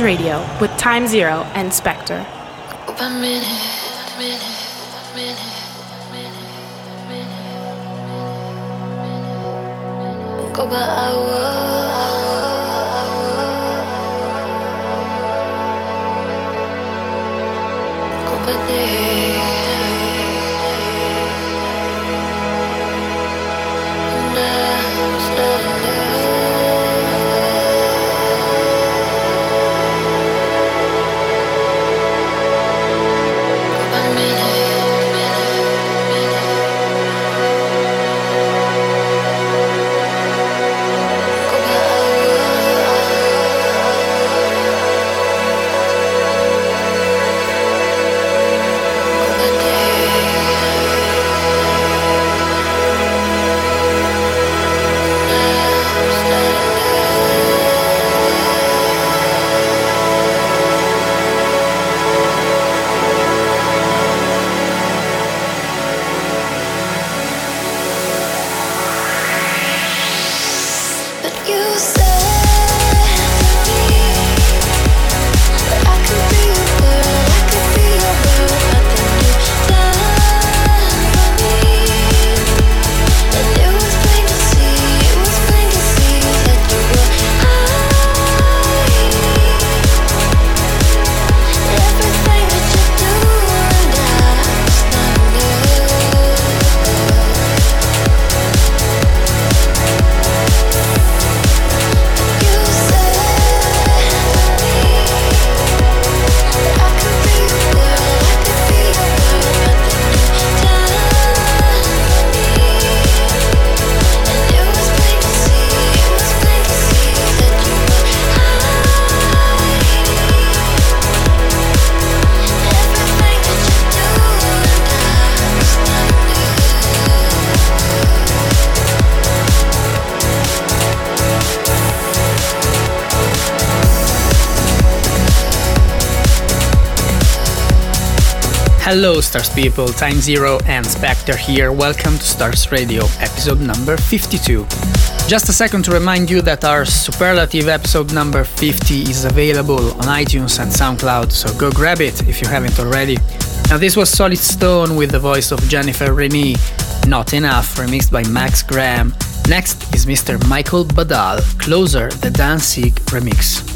Radio with Time Zero and Spectre. Go by hour. Hello, Stars people, Time Zero and Spectre here. Welcome to Stars Radio, episode number 52. Just a second to remind you that our superlative episode number 50 is available on iTunes and SoundCloud, so go grab it if you haven't already. Now, this was Solid Stone with the voice of Jennifer Rene, Not Enough, remixed by Max Graham. Next is Mr. Michael Badal, Closer, the Danzig remix.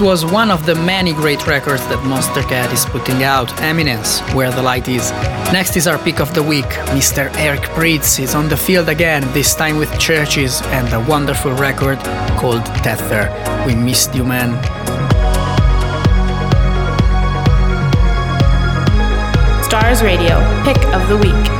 Was one of the many great records that Monstercat is putting out, Eminence, Where the Light Is. Next is our pick of the week. Mr. Eric Prydz is on the field again, this time with CHVRCHES and a wonderful record called Tether. We missed you, man. Stars Radio, pick of the week.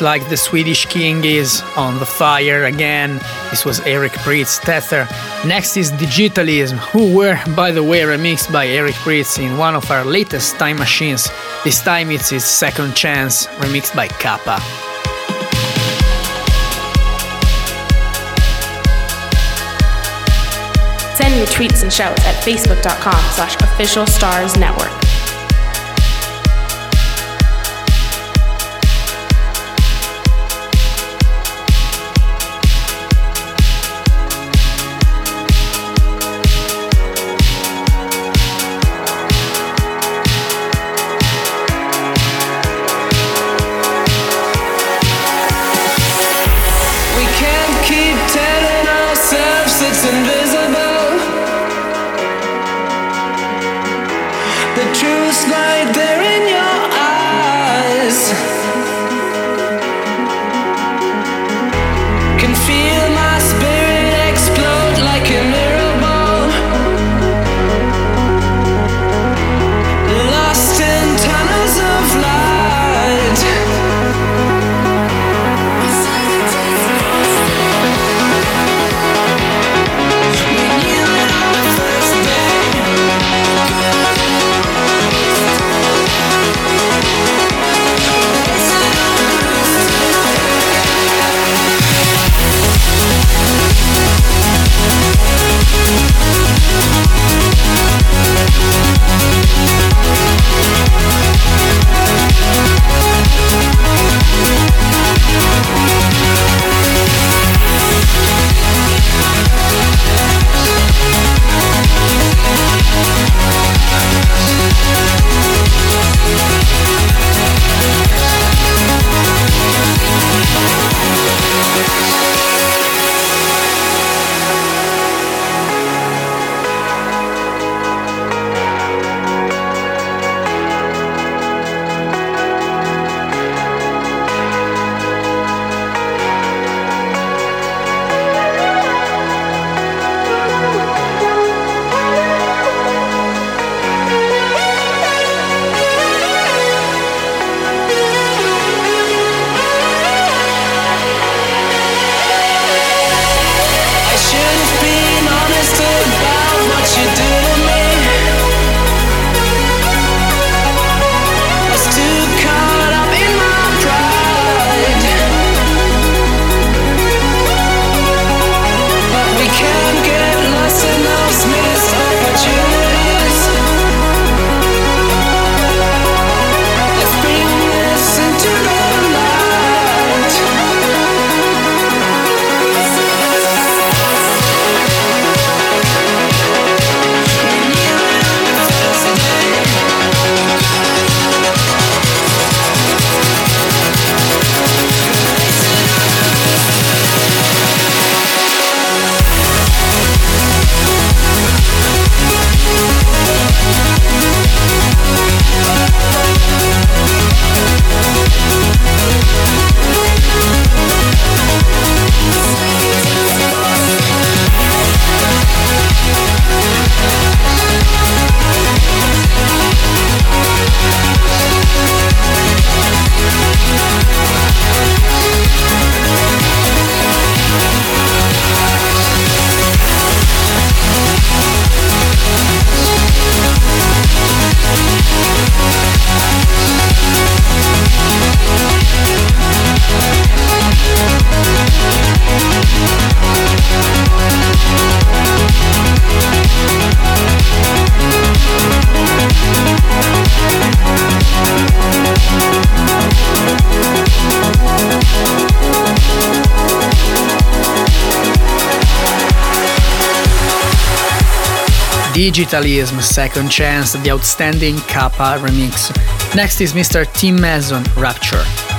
Like the Swedish king is on the fire again. This was Eric Prydz Tether. Next is Digitalism, who were, by the way, remixed by Eric Prydz in one of our latest time machines. This time it's his second chance, remixed by Kappa. Send your tweets and shouts at facebook.com slash official stars network. Digitalism, Second Chance, the outstanding Kappa remix. Next is Mr. Tim Mason, Rapture.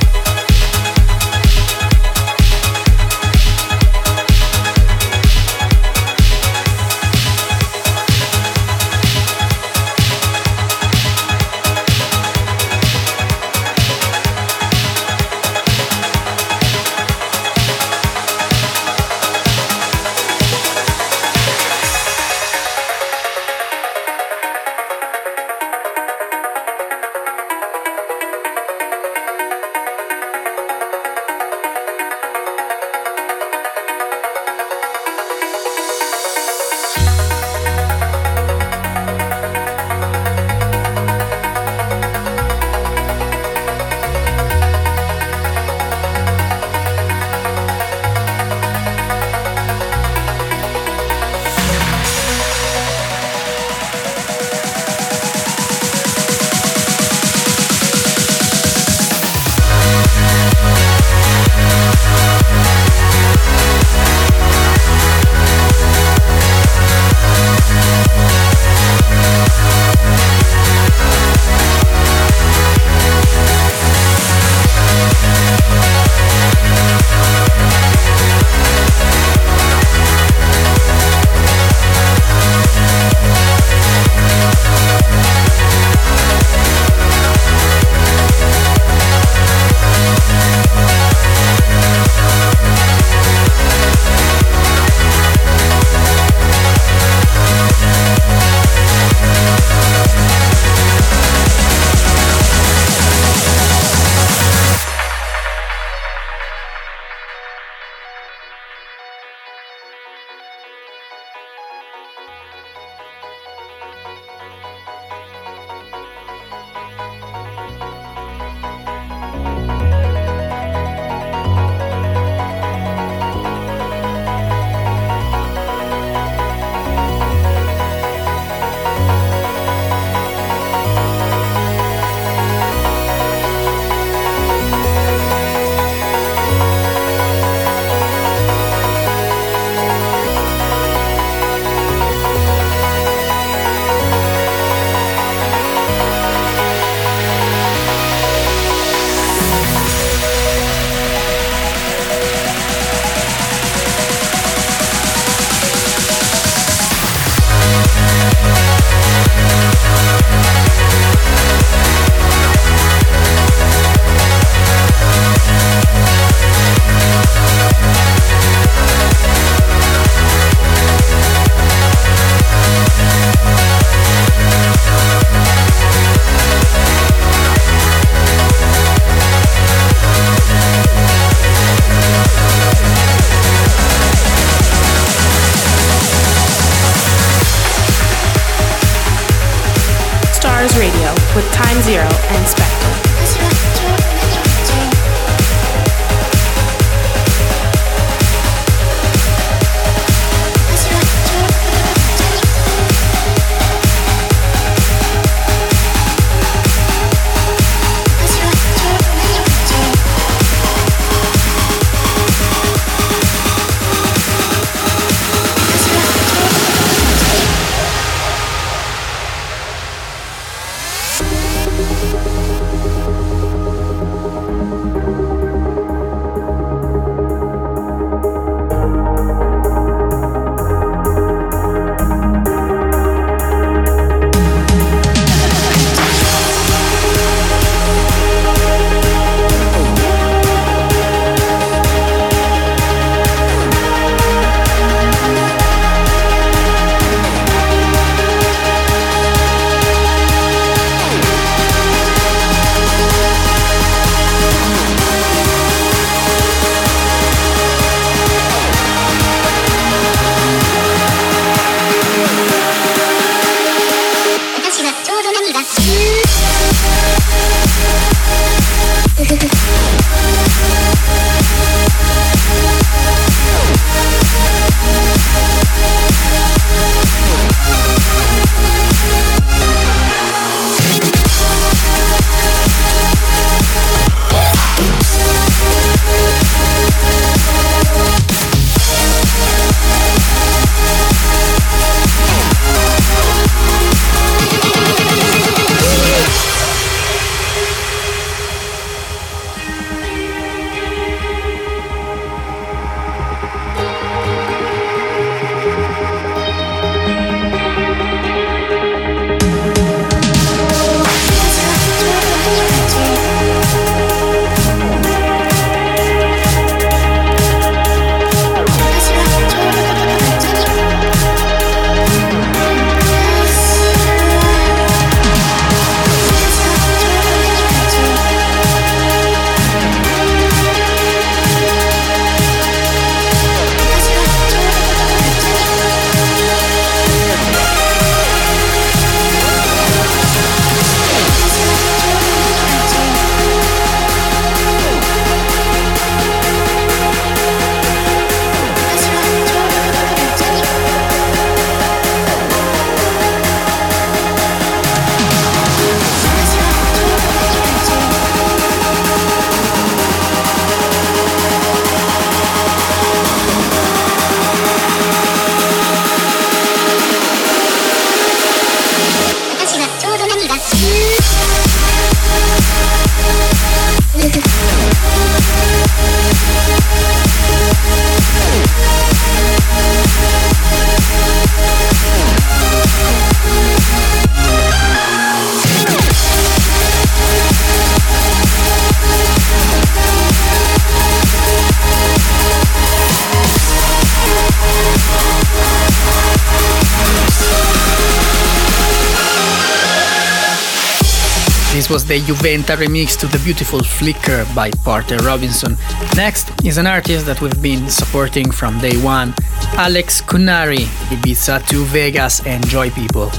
The Juventa remix to the beautiful Flicker by Porter Robinson. Next is an artist that we've been supporting from day one, Alex Kunnari, Ibiza to Vegas, Enjoy People.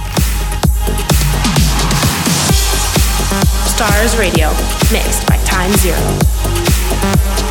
Stars Radio, mixed by Time Zero.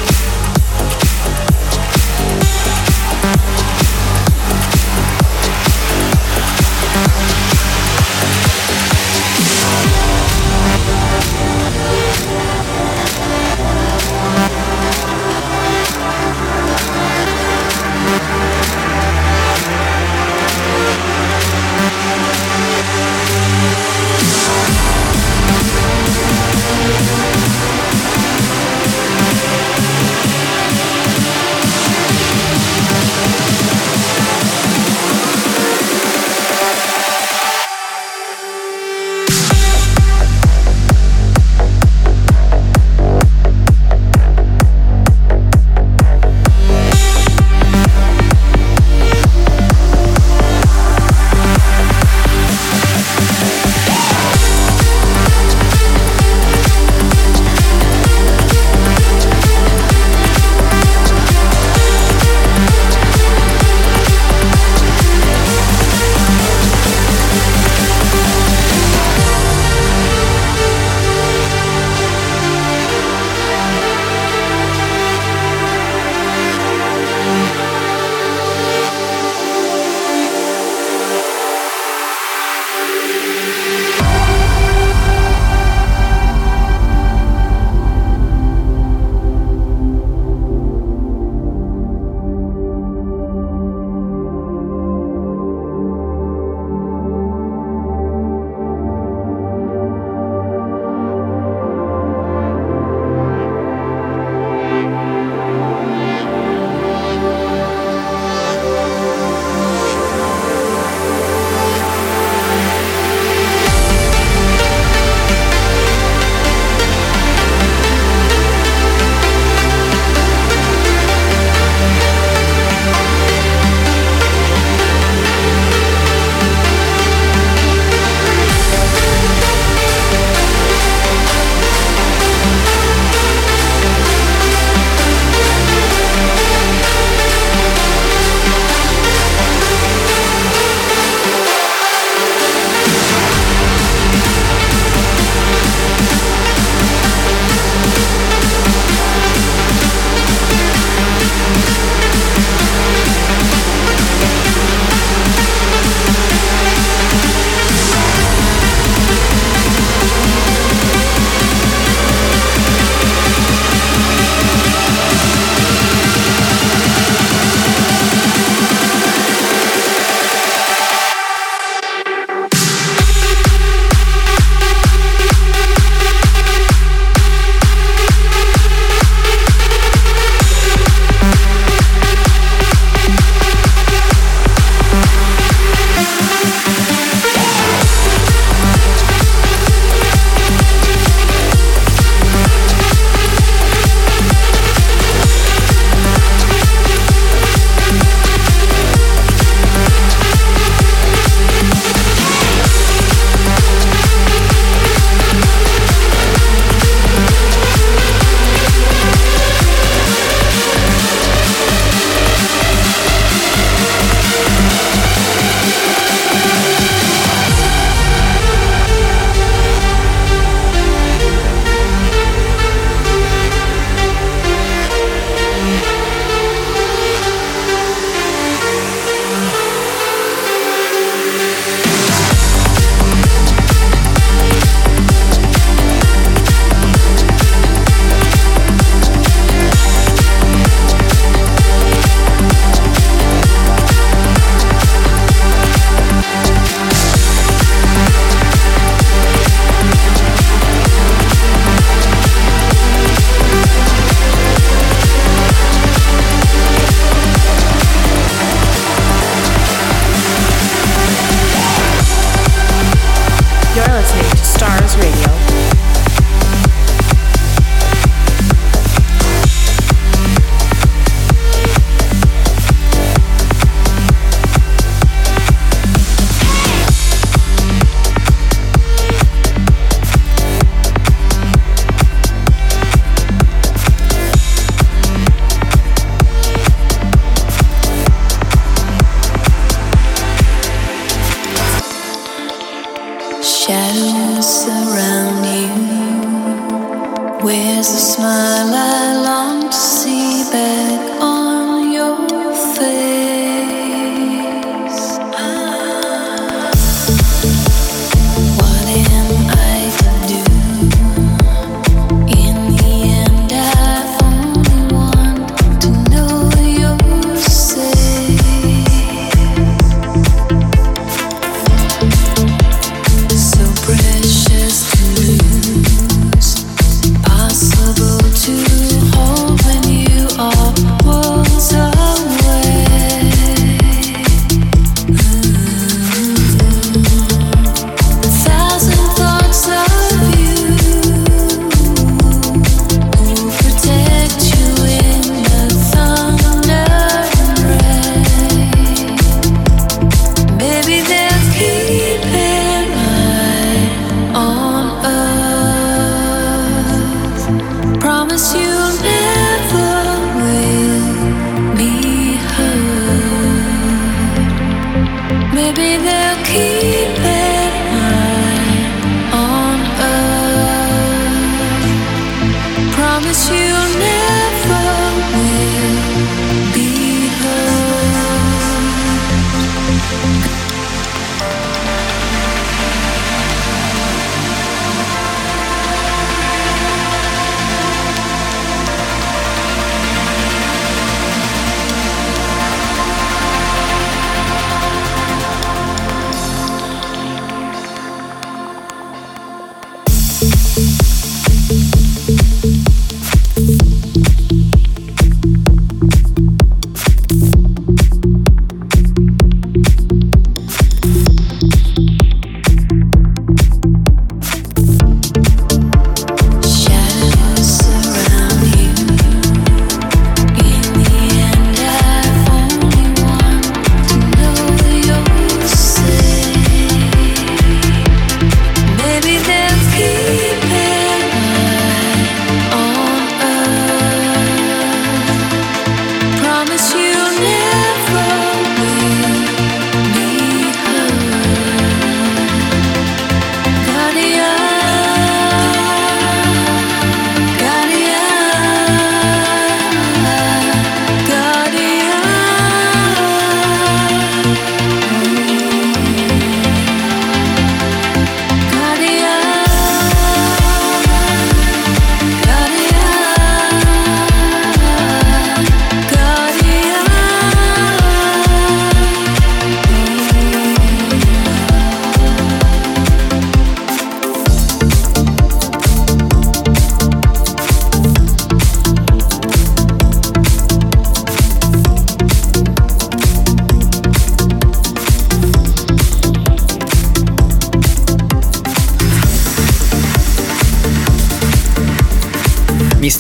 promise you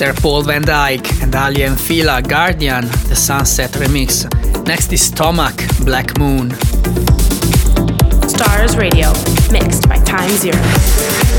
Mr. Paul van Dyk and Alien Fila Guardian, the Sunset remix. Next is Stomach, Black Moon. Stars Radio, mixed by Time Zero.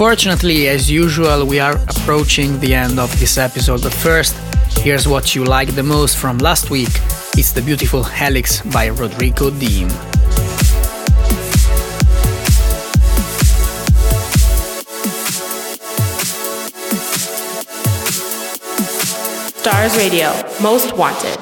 Unfortunately, as usual, we are approaching the end of this episode. But first, here's what you liked the most from last week. It's the beautiful Helix by Rodrigo Deem. Stars Radio, most wanted.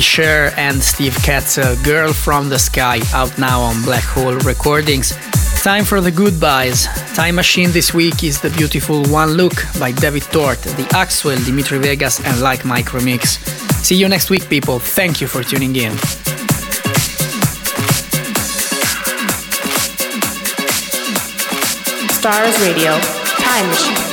Fisher and Steve Ketzel, Girl from the Sky, out now on Black Hole Recordings. Time for the goodbyes. Time Machine this week is the beautiful One Look by David Tort, the Axwell, Dimitri Vegas, and Like Mike remix. See you next week, people. Thank you for tuning in. Stars Radio, Time Machine.